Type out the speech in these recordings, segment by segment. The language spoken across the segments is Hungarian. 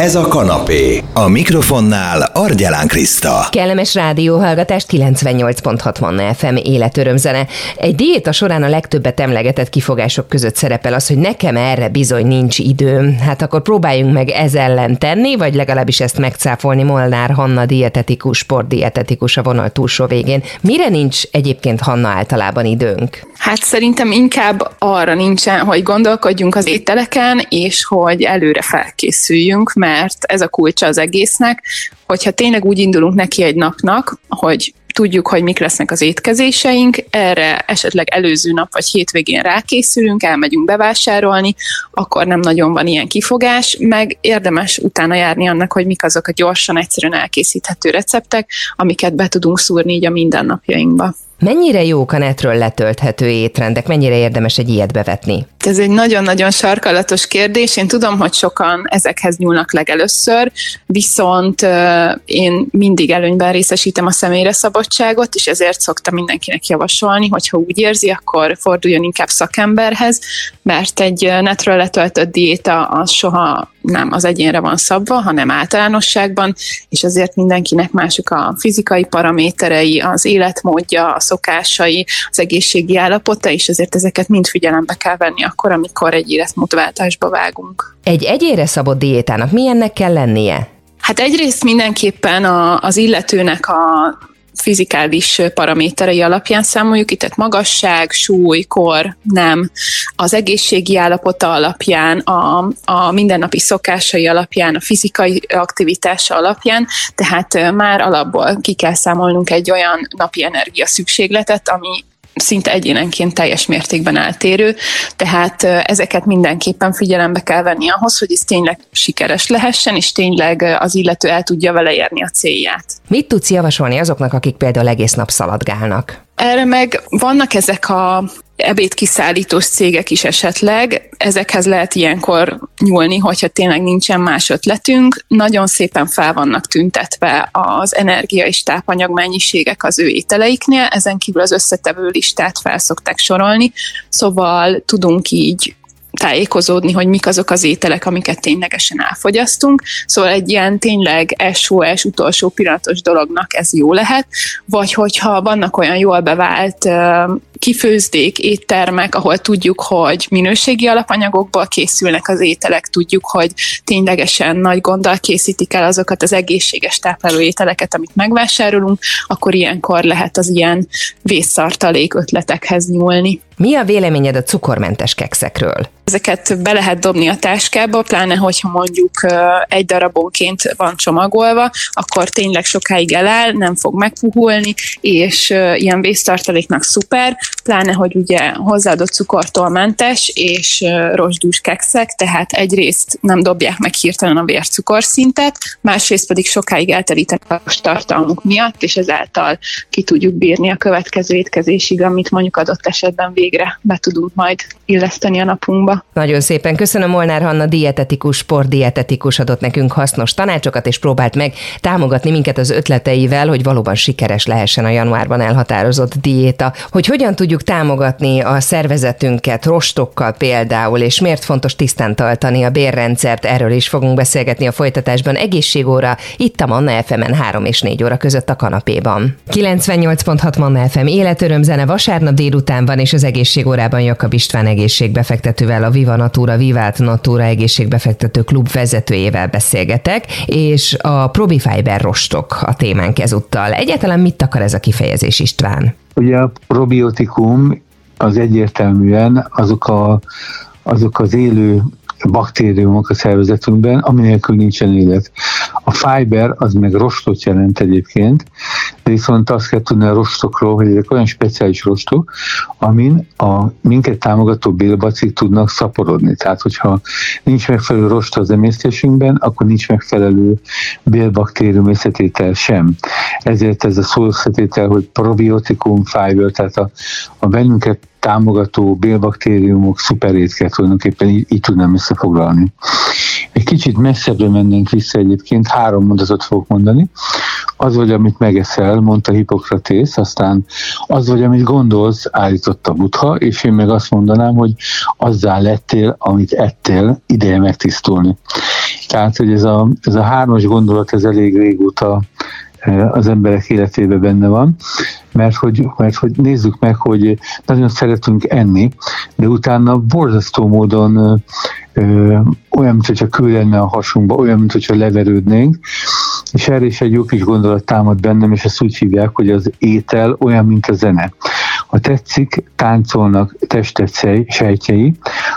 Ez a kanapé. A mikrofonnál Argyelán Kriszta. Kellemes rádióhallgatást 98.6 Manna FM életörömzene. Egy diéta során a legtöbbet emlegetett kifogások között szerepel az, hogy nekem erre bizony nincs időm. Hát akkor próbáljunk meg ez ellen tenni, vagy legalábbis ezt megcáfolni Molnár Hanna dietetikus, sportdietetikus a vonal túlsó végén. Mire nincs egyébként Hanna általában időnk? Hát szerintem inkább arra nincsen, hogy gondolkodjunk az ételeken, és hogy előre felkészüljünk, mert ez a kulcsa az egésznek, hogyha tényleg úgy indulunk neki egy napnak, hogy tudjuk, hogy mik lesznek az étkezéseink, erre esetleg előző nap vagy hétvégén rákészülünk, elmegyünk bevásárolni, akkor nem nagyon van ilyen kifogás, meg érdemes utána járni annak, hogy mik azok a gyorsan, egyszerűen elkészíthető receptek, amiket be tudunk szúrni így a mindennapjainkba. Mennyire jók a netről letölthető étrendek, mennyire érdemes egy ilyet bevetni? Ez egy nagyon-nagyon sarkalatos kérdés. Én tudom, hogy sokan ezekhez nyúlnak legelőször, viszont én mindig előnyben részesítem a személyre szabadságot, és ezért szoktam mindenkinek javasolni, hogy ha úgy érzi, akkor forduljon inkább szakemberhez, mert egy netről letöltött diéta az soha nem az egyénre van szabva, hanem általánosságban, és azért mindenkinek mások a fizikai paraméterei, az életmódja, a szokásai, az egészségi állapota, és ezért ezeket mind figyelembe kell venni akkor, amikor egy életmódváltásba vágunk. Egy egyére szabott diétának milyennek kell lennie? Hát egyrészt mindenképpen a, az illetőnek a fizikális paraméterei alapján számoljuk, itt tehát magasság, súly, kor, nem, az egészségi állapota alapján, a, a mindennapi szokásai alapján, a fizikai aktivitása alapján, tehát már alapból ki kell számolnunk egy olyan napi energia szükségletet, ami szinte egyénenként teljes mértékben eltérő, tehát ezeket mindenképpen figyelembe kell venni ahhoz, hogy ez tényleg sikeres lehessen, és tényleg az illető el tudja vele érni a célját. Mit tudsz javasolni azoknak, akik például egész nap szaladgálnak? Erre meg vannak ezek a ebédkiszállítós cégek is esetleg, ezekhez lehet ilyenkor nyúlni, hogyha tényleg nincsen más ötletünk. Nagyon szépen fel vannak tüntetve az energia és tápanyag mennyiségek az ő ételeiknél, ezen kívül az összetevő listát fel szokták sorolni, szóval tudunk így tájékozódni, hogy mik azok az ételek, amiket ténylegesen elfogyasztunk. Szóval egy ilyen tényleg SOS utolsó pillanatos dolognak ez jó lehet, vagy hogyha vannak olyan jól bevált kifőzdék, éttermek, ahol tudjuk, hogy minőségi alapanyagokból készülnek az ételek, tudjuk, hogy ténylegesen nagy gonddal készítik el azokat az egészséges tápláló ételeket, amit megvásárolunk, akkor ilyenkor lehet az ilyen vészszartalék ötletekhez nyúlni. Mi a véleményed a cukormentes kekszekről? Ezeket be lehet dobni a táskába, pláne hogyha mondjuk egy darabonként van csomagolva, akkor tényleg sokáig eláll, nem fog megpuhulni, és ilyen vésztartaléknak szuper, pláne, hogy ugye hozzáadott cukortól mentes és rozsdús kekszek, tehát egyrészt nem dobják meg hirtelen a vércukorszintet, másrészt pedig sokáig elterítenek a tartalmuk miatt, és ezáltal ki tudjuk bírni a következő étkezésig, amit mondjuk adott esetben végre be tudunk majd illeszteni a napunkba. Nagyon szépen köszönöm, Molnár Hanna dietetikus, sportdietetikus adott nekünk hasznos tanácsokat, és próbált meg támogatni minket az ötleteivel, hogy valóban sikeres lehessen a januárban elhatározott diéta. Hogy hogyan tudjuk támogatni a szervezetünket rostokkal például, és miért fontos tisztán tartani a bérrendszert, erről is fogunk beszélgetni a folytatásban egészségóra, itt a Manna FM-en 3 és 4 óra között a kanapéban. 98.6 Manna FM életörömzene vasárnap délután van, és az egészségórában Jakab István egészségbefektetővel, a Viva Natura, Vivált Natura egészségbefektető klub vezetőjével beszélgetek, és a Probifiber rostok a témánk ezúttal. Egyáltalán mit akar ez a kifejezés István? Ugye a probiotikum az egyértelműen azok, a, azok az élő baktériumok a szervezetünkben, ami nélkül nincsen élet. A fiber az meg rostot jelent egyébként, viszont azt kell tudni a rostokról, hogy ezek olyan speciális rostok, amin a minket támogató bélbacik tudnak szaporodni. Tehát, hogyha nincs megfelelő rost az emésztésünkben, akkor nincs megfelelő bélbaktérium összetétel sem. Ezért ez a szó összetétel, hogy probiotikum, fiber, tehát a, a bennünket támogató bélbaktériumok szuperétket tulajdonképpen így, így tudnám összefoglalni. Egy kicsit messzebbre mennénk vissza egyébként, három mondatot fogok mondani. Az vagy, amit megeszel, mondta Hippokratész, aztán az vagy, amit gondolsz, állította Butha, és én meg azt mondanám, hogy azzá lettél, amit ettél, ideje megtisztulni. Tehát, hogy ez a, ez a hármas gondolat, ez elég régóta az emberek életében benne van, mert hogy, mert hogy nézzük meg, hogy nagyon szeretünk enni, de utána borzasztó módon ö, olyan, mintha kő lenne a hasunkba, olyan, mintha leverődnénk, és erre is egy jó kis gondolat támad bennem, és ezt úgy hívják, hogy az étel olyan, mint a zene. Ha tetszik, táncolnak testet sejtjei,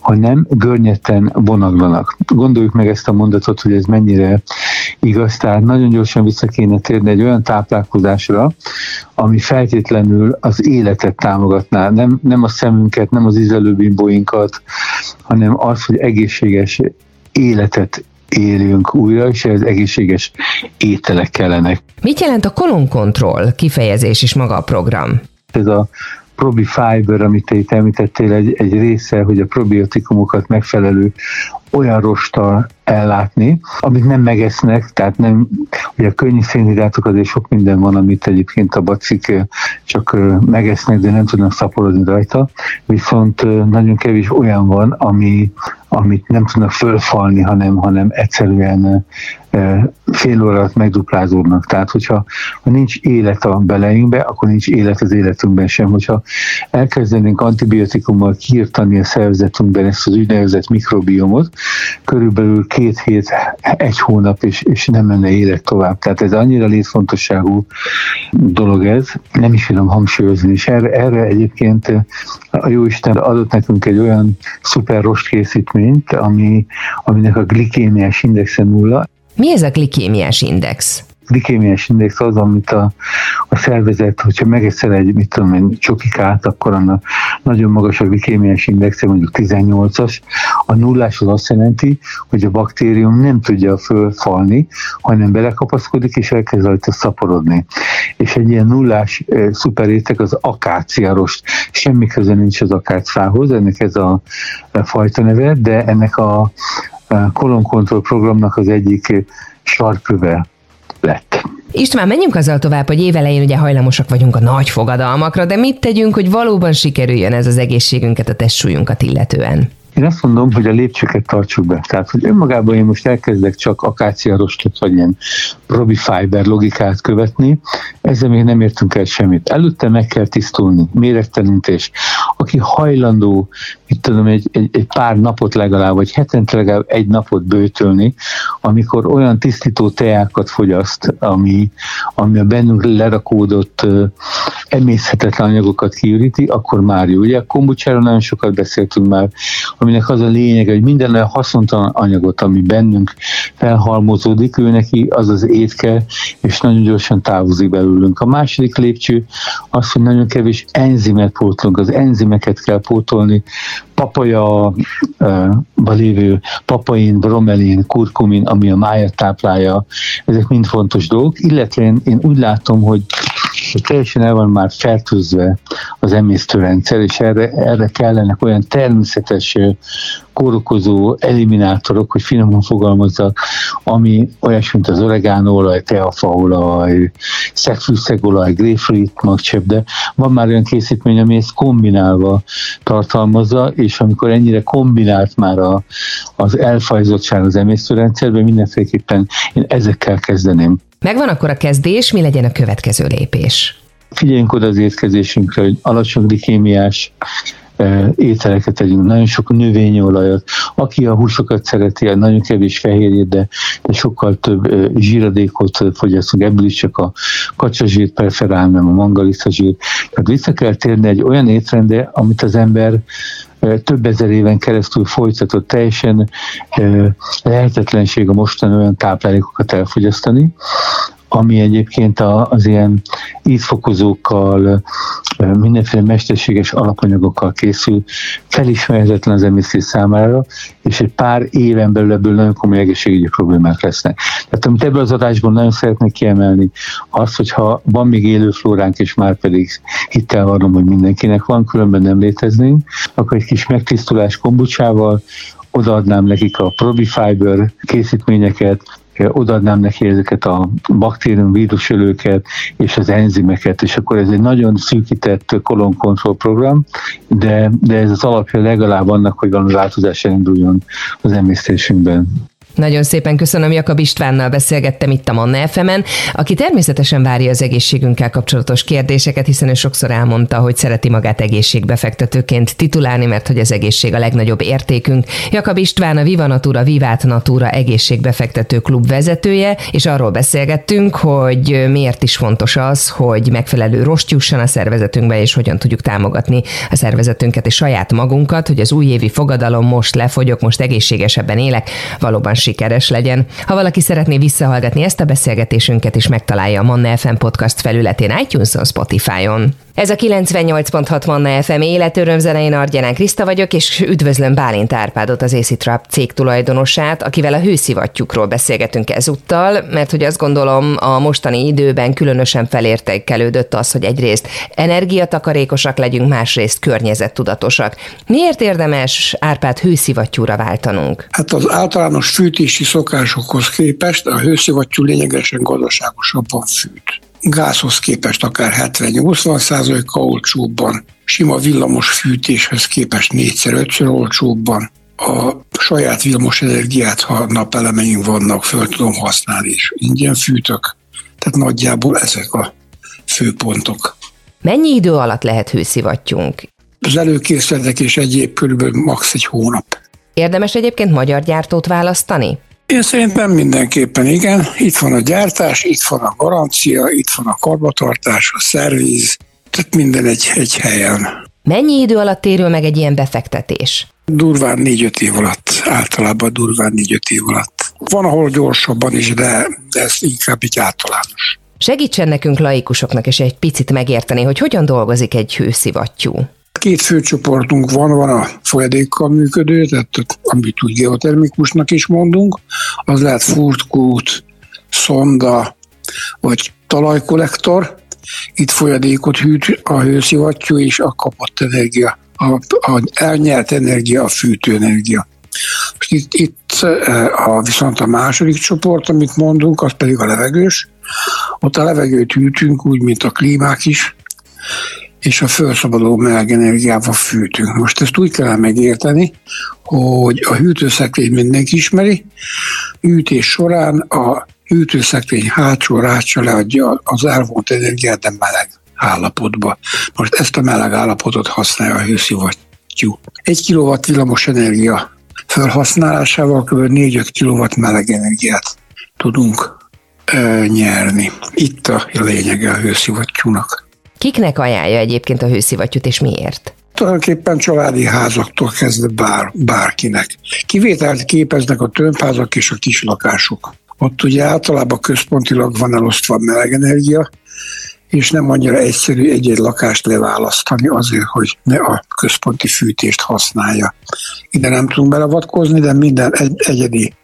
ha nem, görnyeten vonaglanak. Gondoljuk meg ezt a mondatot, hogy ez mennyire igaz, tehát nagyon gyorsan vissza kéne térni egy olyan táplálkozásra, ami feltétlenül az életet támogatná, nem, nem a szemünket, nem az ízelőbimbóinkat, hanem az, hogy egészséges életet éljünk újra, és ez egészséges ételek kellenek. Mit jelent a kolonkontroll kifejezés is maga a program? Ez a probi fiber, amit itt említettél, egy, egy része, hogy a probiotikumokat megfelelő olyan rosttal ellátni, amit nem megesznek, tehát nem, ugye könnyű szénhidrátok azért sok minden van, amit egyébként a bacik csak megesznek, de nem tudnak szaporodni rajta, viszont nagyon kevés olyan van, ami, amit nem tudnak fölfalni, hanem, hanem egyszerűen fél óra alatt megduplázódnak. Tehát, hogyha ha nincs élet a beleinkbe, akkor nincs élet az életünkben sem. Hogyha elkezdenénk antibiotikummal kiirtani a szervezetünkben ezt az úgynevezett mikrobiomot, körülbelül két hét, egy hónap, és, és nem menne élet tovább. Tehát ez annyira létfontosságú dolog ez, nem is tudom hangsúlyozni, és erre, erre egyébként a Jóisten adott nekünk egy olyan szuper rost készítményt, ami, aminek a glikémiás indexe nulla. Mi ez a glikémiás index? Glikémiás index az, amit a, a szervezet, hogyha megeszel egy, mit tudom egy csokikát, akkor annak nagyon magas a glikémiás indexe, mondjuk 18-as. A nullás az azt jelenti, hogy a baktérium nem tudja fölfalni, hanem belekapaszkodik, és elkezd rajta szaporodni. És egy ilyen nullás e, szuperétek az akáciarost. Semmi köze nincs az akácfához, ennek ez a, a fajta neve, de ennek a, a kolonkontroll programnak az egyik sarköve. István, menjünk azzal tovább, hogy évelején ugye hajlamosak vagyunk a nagy fogadalmakra, de mit tegyünk, hogy valóban sikerüljön ez az egészségünket, a testsúlyunkat illetően? Én azt mondom, hogy a lépcsőket tartsuk be. Tehát, hogy önmagában én most elkezdek csak akáciarostot, vagy ilyen probi fiber logikát követni, ezzel még nem értünk el semmit. Előtte meg kell tisztulni, méregtelenítés. Aki hajlandó, itt tudom, egy, egy, egy pár napot legalább, vagy hetente legalább egy napot bőtölni, amikor olyan tisztító teákat fogyaszt, ami, ami a bennünk lerakódott emészhetetlen anyagokat kiüríti, akkor már jó. Ugye a kombucsáról nagyon sokat beszéltünk már, aminek az a lényege, hogy minden olyan haszontalan anyagot, ami bennünk felhalmozódik, ő neki az az étke, és nagyon gyorsan távozik belőlünk. A második lépcső az, hogy nagyon kevés enzimet pótlunk. Az enzimeket kell pótolni, papaja lévő papain, bromelin, kurkumin, ami a májat táplálja, ezek mind fontos dolgok, illetve én, én úgy látom, hogy teljesen el van már fertőzve az emésztőrendszer, és erre, erre kellenek olyan természetes kórokozó eliminátorok, hogy finoman fogalmazzak, ami olyas, mint az oregánolaj, teafaolaj, szegfűszegolaj, grapefruit, magcsebb, de van már olyan készítmény, ami ezt kombinálva tartalmazza, és amikor ennyire kombinált már a, az elfajzottság az emésztőrendszerben, mindenféleképpen én ezekkel kezdeném. Megvan akkor a kezdés, mi legyen a következő lépés? Figyeljünk oda az étkezésünkre, hogy alacsony glikémiás e, ételeket tegyünk, nagyon sok növényolajat. Aki a húsokat szereti, nagyon kevés fehérjét, de, de sokkal több e, zsíradékot fogyasztunk. Ebből is csak a kacsazsírt preferál, nem a mangaliszazsírt. Tehát vissza kell térni egy olyan étrendre, amit az ember több ezer éven keresztül folytatott, teljesen lehetetlenség a mostani olyan táplálékokat elfogyasztani, ami egyébként az ilyen ízfokozókkal, mindenféle mesterséges alapanyagokkal készül, felismerhetetlen az emésztés számára, és egy pár éven belül ebből nagyon komoly egészségügyi problémák lesznek. Tehát amit ebből az adásból nagyon szeretnék kiemelni, az, hogyha van még élő flóránk, és már pedig hittel varom, hogy mindenkinek van, különben nem léteznénk, akkor egy kis megtisztulás kombucsával, odaadnám nekik a Probi Fiber készítményeket, odaadnám neki ezeket a baktérium vírusölőket és az enzimeket, és akkor ez egy nagyon szűkített kolonkontroll program, de, de ez az alapja legalább annak, hogy valami változás elinduljon az emésztésünkben. Nagyon szépen köszönöm, Jakab Istvánnal beszélgettem itt a Manna fm aki természetesen várja az egészségünkkel kapcsolatos kérdéseket, hiszen ő sokszor elmondta, hogy szereti magát egészségbefektetőként titulálni, mert hogy az egészség a legnagyobb értékünk. Jakab István a Viva Natura, Vivát Natura egészségbefektető klub vezetője, és arról beszélgettünk, hogy miért is fontos az, hogy megfelelő rost a szervezetünkbe, és hogyan tudjuk támogatni a szervezetünket és saját magunkat, hogy az újévi fogadalom most lefogyok, most egészségesebben élek, valóban sikeres legyen. Ha valaki szeretné visszahallgatni ezt a beszélgetésünket is, megtalálja a Manna FM podcast felületén, iTunes-on, Spotify-on. Ez a 98.6 Manna FM életörömzene, én Argyanán Kriszta vagyok, és üdvözlöm Bálint Árpádot, az AC Trap cég tulajdonosát, akivel a hőszivattyúkról beszélgetünk ezúttal, mert hogy azt gondolom a mostani időben különösen felértékelődött az, hogy egyrészt energiatakarékosak legyünk, másrészt környezettudatosak. Miért érdemes Árpád hőszivattyúra váltanunk? Hát az általános fűtési szokásokhoz képest a hőszivattyú lényegesen gazdaságosabban fűt gázhoz képest akár 70-80 százalékkal olcsóbban, sima villamos fűtéshez képest négyszer-ötször olcsóbban, a saját villamos energiát, ha napelemeink vannak, föl tudom használni, és ingyen fűtök. Tehát nagyjából ezek a főpontok. Mennyi idő alatt lehet hőszivattyúnk? Az előkészletek és egyéb körülbelül max. egy hónap. Érdemes egyébként magyar gyártót választani? Én szerintem mindenképpen igen. Itt van a gyártás, itt van a garancia, itt van a karbatartás, a szerviz, tehát minden egy, egy helyen. Mennyi idő alatt térül meg egy ilyen befektetés? Durván 4-5 év alatt, általában durván 4-5 év alatt. Van, ahol gyorsabban is, de, de ez inkább egy általános. Segítsen nekünk laikusoknak is egy picit megérteni, hogy hogyan dolgozik egy hőszivattyú. Két főcsoportunk van, van a folyadékkal működő, tehát amit úgy geotermikusnak is mondunk, az lehet furtkút, szonda, vagy talajkollektor. Itt folyadékot hűt a hőszivattyú és a kapott energia, a, a elnyert energia, a fűtőenergia. Most itt, itt a, viszont a második csoport, amit mondunk, az pedig a levegős. Ott a levegőt hűtünk, úgy, mint a klímák is, és a felszabaduló meleg energiával fűtünk. Most ezt úgy kell megérteni, hogy a hűtőszekrény mindenki ismeri, hűtés során a hűtőszekrény hátsó rácsa leadja az elvont energiát, de meleg állapotba. Most ezt a meleg állapotot használja a hőszivattyú. Egy kilowatt villamos energia felhasználásával kb. 4-5 kilowatt meleg energiát tudunk ö, nyerni. Itt a lényege a hőszivattyúnak. Kiknek ajánlja egyébként a hőszivattyút, és miért? Tulajdonképpen családi házaktól kezdve bár, bárkinek. Kivételt képeznek a tömbházak és a kislakások. Ott ugye általában központilag van elosztva a melegenergia, és nem annyira egyszerű egy-egy lakást leválasztani azért, hogy ne a központi fűtést használja. Ide nem tudunk belevatkozni, de minden egy, egyedi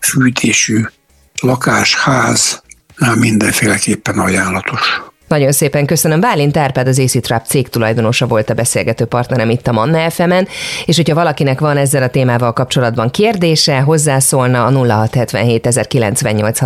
fűtésű lakás, ház mindenféleképpen ajánlatos. Nagyon szépen köszönöm. Bálint Árpád, az AC Trap cég tulajdonosa volt a beszélgető partnerem itt a Manna fm és hogyha valakinek van ezzel a témával kapcsolatban kérdése, hozzászólna a 0677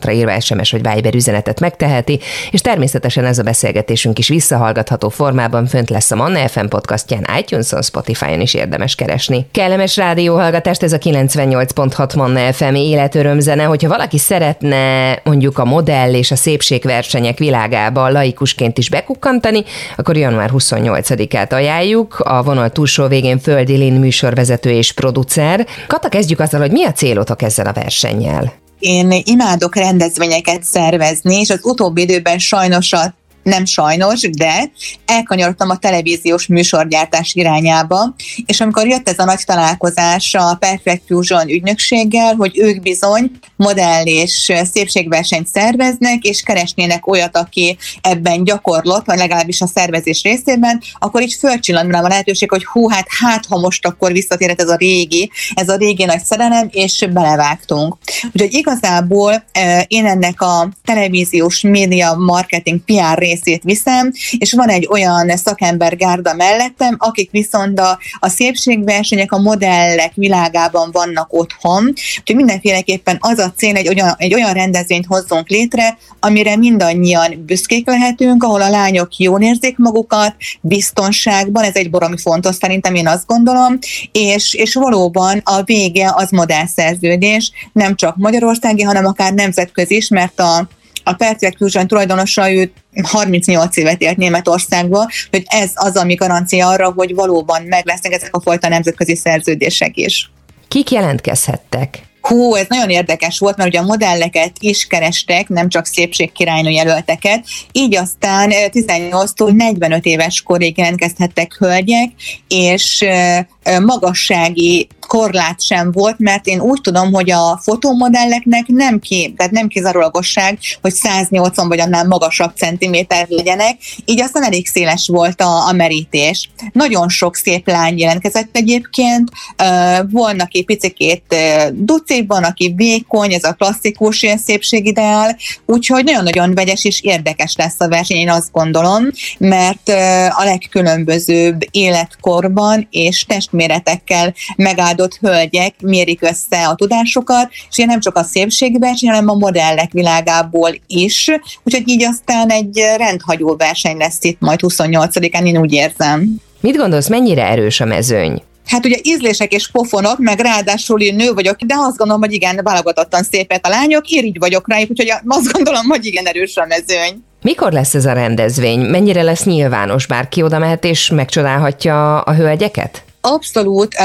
ra írva SMS vagy Viber üzenetet megteheti, és természetesen ez a beszélgetésünk is visszahallgatható formában fönt lesz a Manna FM podcastján, iTunes-on, Spotify-on is érdemes keresni. Kellemes rádióhallgatást, ez a 98.6 Manna FM életörömzene, hogyha valaki szeretne mondjuk a modell és a szépségversenyek világába laikus politikusként is bekukkantani, akkor január 28-át ajánljuk. A vonal túlsó végén Földi Lin műsorvezető és producer. Kata, kezdjük azzal, hogy mi a célotok ezzel a versennyel? Én imádok rendezvényeket szervezni, és az utóbbi időben sajnos a nem sajnos, de elkanyarodtam a televíziós műsorgyártás irányába, és amikor jött ez a nagy találkozás a Perfect Fusion ügynökséggel, hogy ők bizony modell és szépségversenyt szerveznek, és keresnének olyat, aki ebben gyakorlott, vagy legalábbis a szervezés részében, akkor így fölcsillant rám a lehetőség, hogy hú, hát hát, ha most akkor visszatérhet ez a régi, ez a régi nagy szerelem, és belevágtunk. Úgyhogy igazából én ennek a televíziós média marketing PR részét viszem, és van egy olyan szakember gárda mellettem, akik viszont a, a szépségversenyek, a modellek világában vannak otthon, úgyhogy mindenféleképpen az a cél, egy olyan, egy olyan rendezvényt hozzunk létre, amire mindannyian büszkék lehetünk, ahol a lányok jól érzik magukat, biztonságban, ez egy boromi fontos szerintem, én azt gondolom, és, és valóban a vége az modellszerződés, nem csak magyarországi, hanem akár nemzetközi is, mert a a Perfect Fusion tulajdonosa ő 38 évet élt Németországba, hogy ez az, ami garancia arra, hogy valóban meg lesznek ezek a fajta nemzetközi szerződések is. Kik jelentkezhettek? Hú, ez nagyon érdekes volt, mert ugye a modelleket is kerestek, nem csak szépségkirálynő jelölteket, így aztán 18-tól 45 éves korig jelentkezhettek hölgyek, és magassági korlát sem volt, mert én úgy tudom, hogy a fotómodelleknek nem ki, tehát nem kizárólagosság, hogy 180 vagy annál magasabb centiméter legyenek, így aztán elég széles volt a, a merítés. Nagyon sok szép lány jelentkezett egyébként, volna aki picikét duci, van, aki vékony, ez a klasszikus ilyen szépségideál, úgyhogy nagyon-nagyon vegyes és érdekes lesz a verseny, én azt gondolom, mert a legkülönbözőbb életkorban és testméretekkel megáll megáldott hölgyek mérik össze a tudásokat, és ilyen nem csak a szépségverseny, hanem a modellek világából is, úgyhogy így aztán egy rendhagyó verseny lesz itt majd 28-án, én úgy érzem. Mit gondolsz, mennyire erős a mezőny? Hát ugye ízlések és pofonok, meg ráadásul én nő vagyok, de azt gondolom, hogy igen, válogatottan szépet a lányok, irigy vagyok rájuk, úgyhogy azt gondolom, hogy igen erős a mezőny. Mikor lesz ez a rendezvény? Mennyire lesz nyilvános? Bárki oda mehet és megcsodálhatja a hölgyeket? Abszolút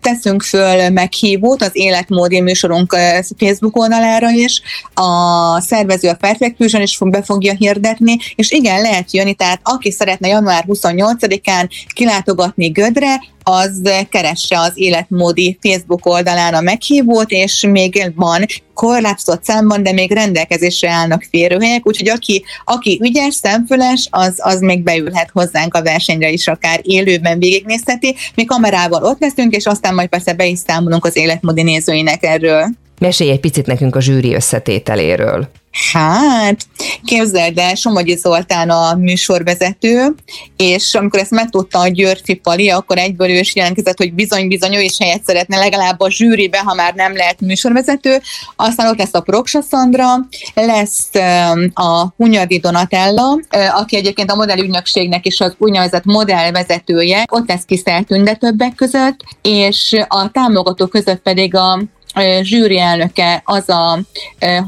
teszünk föl meghívót az életmódi műsorunk uh, Facebook oldalára is. A szervező a Perfect Fusion is fog, be fogja hirdetni, és igen, lehet jönni, tehát aki szeretne január 28-án kilátogatni Gödre, az keresse az életmódi Facebook oldalán a meghívót, és még van korlátozott számban, de még rendelkezésre állnak férőhelyek, úgyhogy aki, aki ügyes, szemfüles, az, az még beülhet hozzánk a versenyre is, akár élőben végignézheti. Mi kamerával ott leszünk, és aztán majd persze be is számolunk az életmódi nézőinek erről. Mesélj egy picit nekünk a zsűri összetételéről. Hát, képzeld el, Somogyi Zoltán a műsorvezető, és amikor ezt megtudta a Györfi Pali, akkor egyből ő is jelentkezett, hogy bizony-bizony ő is helyet szeretne legalább a zsűribe, ha már nem lehet műsorvezető. Aztán ott lesz a Proksa Szandra, lesz a Hunyadi Donatella, aki egyébként a modellügynökségnek is az úgynevezett modellvezetője, ott lesz kiszelt tünde többek között, és a támogató között pedig a zsűri elnöke az a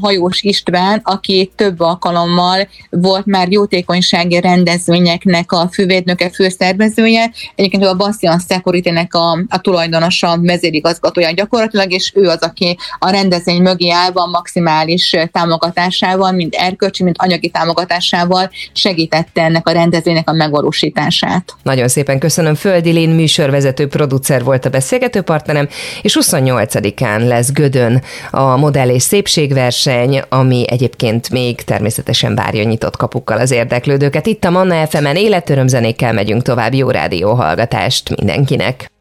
hajós István, aki több alkalommal volt már jótékonysági rendezvényeknek a fővédnöke, főszervezője. Egyébként a Bastion security a, a tulajdonosa, vezérigazgatója gyakorlatilag, és ő az, aki a rendezvény mögé állva maximális támogatásával, mind erkölcsi, mind anyagi támogatásával segítette ennek a rendezvénynek a megvalósítását. Nagyon szépen köszönöm. Földi Lén műsorvezető producer volt a beszélgető partnerem, és 28-án lesz lesz Gödön a modell és szépségverseny, ami egyébként még természetesen várja nyitott kapukkal az érdeklődőket. Itt a Manna FM-en életörömzenékkel megyünk tovább, jó rádió hallgatást mindenkinek.